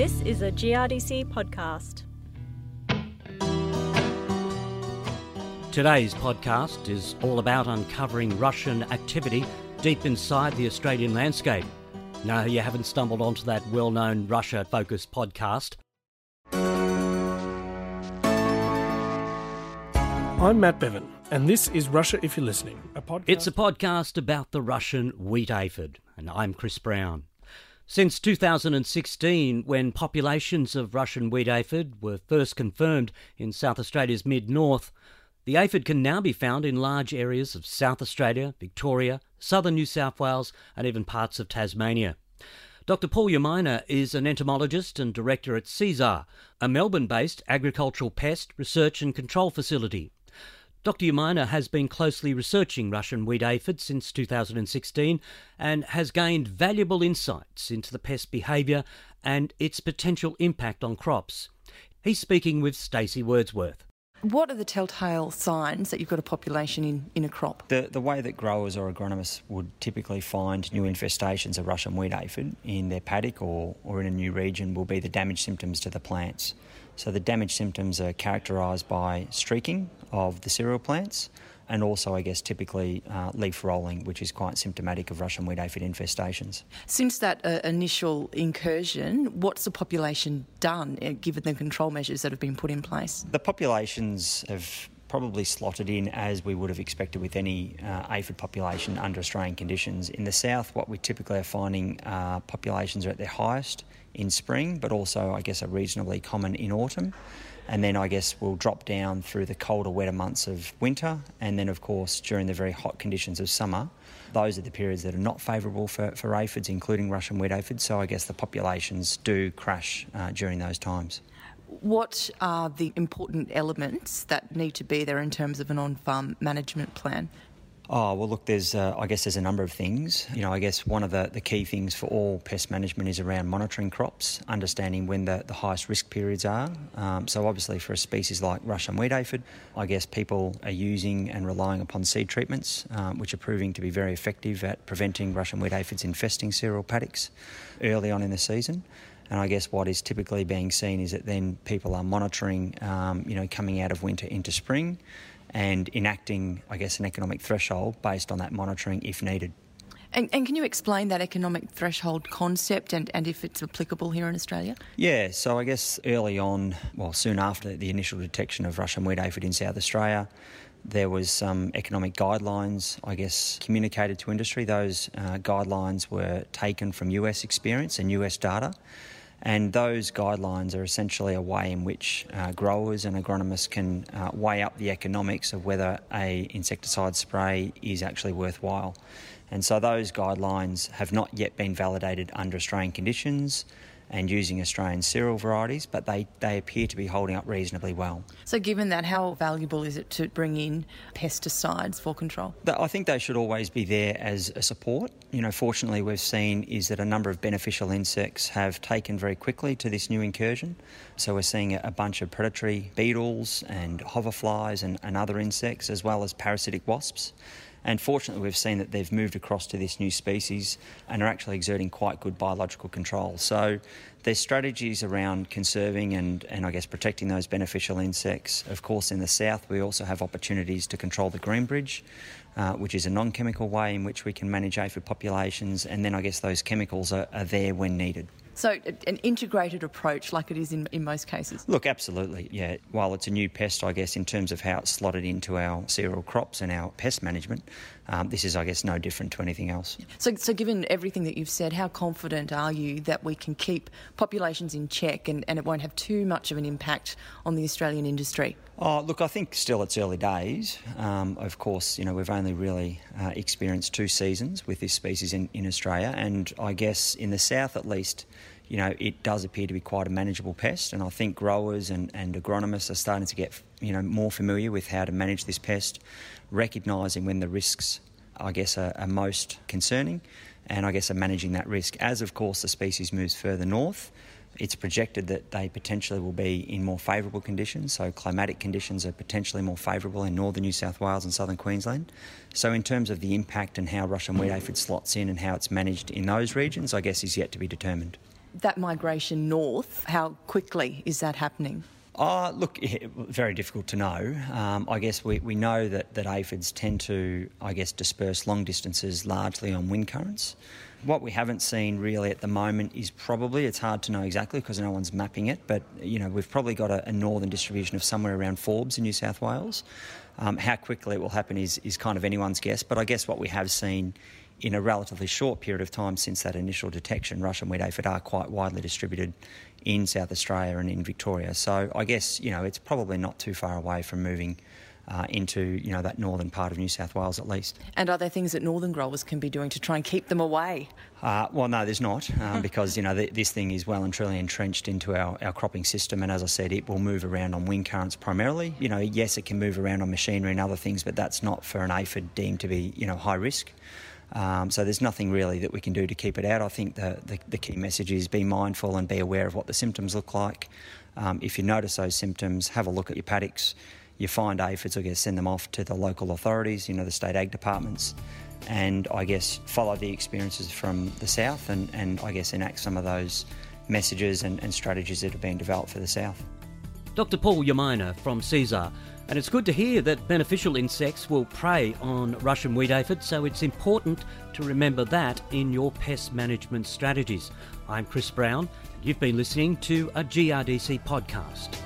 This is a GRDC podcast. Today's podcast is all about uncovering Russian activity deep inside the Australian landscape. No, you haven't stumbled onto that well known Russia focused podcast. I'm Matt Bevan, and this is Russia If You're Listening, a podcast. It's a podcast about the Russian wheat aphid, and I'm Chris Brown. Since 2016, when populations of Russian wheat aphid were first confirmed in South Australia's mid north, the aphid can now be found in large areas of South Australia, Victoria, southern New South Wales, and even parts of Tasmania. Dr. Paul Umina is an entomologist and director at Cesar, a Melbourne based agricultural pest research and control facility. Dr. Umina has been closely researching Russian wheat aphid since 2016 and has gained valuable insights into the pest behaviour and its potential impact on crops. He's speaking with Stacey Wordsworth. What are the telltale signs that you've got a population in, in a crop? The, the way that growers or agronomists would typically find new infestations of Russian wheat aphid in their paddock or, or in a new region will be the damage symptoms to the plants. So the damage symptoms are characterised by streaking of the cereal plants and also, I guess, typically uh, leaf rolling, which is quite symptomatic of Russian wheat aphid infestations. Since that uh, initial incursion, what's the population done uh, given the control measures that have been put in place? The populations have probably slotted in as we would have expected with any uh, aphid population under Australian conditions. In the south, what we typically are finding uh, populations are at their highest in spring, but also, I guess, are reasonably common in autumn and then I guess we'll drop down through the colder, wetter months of winter, and then of course during the very hot conditions of summer. Those are the periods that are not favourable for, for aphids, including Russian wheat aphids. So I guess the populations do crash uh, during those times. What are the important elements that need to be there in terms of an on-farm management plan? Oh, well, look, there's, uh, I guess there's a number of things. You know, I guess one of the, the key things for all pest management is around monitoring crops, understanding when the, the highest risk periods are. Um, so, obviously, for a species like Russian wheat aphid, I guess people are using and relying upon seed treatments, um, which are proving to be very effective at preventing Russian wheat aphids infesting cereal paddocks early on in the season. And I guess what is typically being seen is that then people are monitoring, um, you know, coming out of winter into spring and enacting, I guess, an economic threshold based on that monitoring if needed. And, and, can you explain that economic threshold concept and, and if it's applicable here in Australia? Yeah, so I guess early on, well, soon after the initial detection of Russian wheat aphid in South Australia, there was some economic guidelines, I guess, communicated to industry. Those uh, guidelines were taken from US experience and US data. And those guidelines are essentially a way in which uh, growers and agronomists can uh, weigh up the economics of whether a insecticide spray is actually worthwhile. And so those guidelines have not yet been validated under Australian conditions and using Australian cereal varieties, but they, they appear to be holding up reasonably well. So, given that, how valuable is it to bring in pesticides for control? I think they should always be there as a support. You know, fortunately, we've seen is that a number of beneficial insects have taken very quickly to this new incursion. So, we're seeing a bunch of predatory beetles and hoverflies and, and other insects, as well as parasitic wasps. And fortunately, we've seen that they've moved across to this new species and are actually exerting quite good biological control. So there's strategies around conserving and, and I guess protecting those beneficial insects. Of course, in the south, we also have opportunities to control the green bridge. Uh, which is a non chemical way in which we can manage aphid populations, and then I guess those chemicals are, are there when needed. So, an integrated approach like it is in, in most cases? Look, absolutely, yeah. While it's a new pest, I guess, in terms of how it's slotted into our cereal crops and our pest management, um, this is, I guess, no different to anything else. So, so, given everything that you've said, how confident are you that we can keep populations in check and, and it won't have too much of an impact on the Australian industry? Oh, look, I think still it's early days. Um, of course, you know, we've only really uh, experienced two seasons with this species in, in Australia, and I guess in the south at least, you know, it does appear to be quite a manageable pest, and I think growers and, and agronomists are starting to get, you know, more familiar with how to manage this pest, recognising when the risks, I guess, are, are most concerning, and I guess are managing that risk. As, of course, the species moves further north, it's projected that they potentially will be in more favourable conditions. So, climatic conditions are potentially more favourable in northern New South Wales and southern Queensland. So, in terms of the impact and how Russian wheat aphid slots in and how it's managed in those regions, I guess is yet to be determined. That migration north, how quickly is that happening? Uh, look, very difficult to know. Um, I guess we, we know that, that aphids tend to, I guess, disperse long distances largely on wind currents. What we haven't seen really at the moment is probably, it's hard to know exactly because no one's mapping it, but you know, we've probably got a, a northern distribution of somewhere around Forbes in New South Wales. Um, how quickly it will happen is, is kind of anyone's guess, but I guess what we have seen in a relatively short period of time since that initial detection, Russian wheat aphid are quite widely distributed in South Australia and in Victoria. So I guess, you know, it's probably not too far away from moving uh, into you know that northern part of New South Wales at least. And are there things that northern growers can be doing to try and keep them away? Uh, well, no, there's not, um, because you know th- this thing is well and truly entrenched into our, our cropping system, and as I said, it will move around on wind currents primarily. You know, yes, it can move around on machinery and other things, but that's not for an aphid deemed to be you know high risk. Um, so there's nothing really that we can do to keep it out. I think the, the, the key message is be mindful and be aware of what the symptoms look like. Um, if you notice those symptoms, have a look at your paddocks you find aphids, I guess, send them off to the local authorities, you know, the state ag departments, and I guess follow the experiences from the south and, and I guess enact some of those messages and, and strategies that have been developed for the south. Dr. Paul Umina from Cesar, and it's good to hear that beneficial insects will prey on Russian wheat aphid, so it's important to remember that in your pest management strategies. I'm Chris Brown, and you've been listening to a GRDC podcast.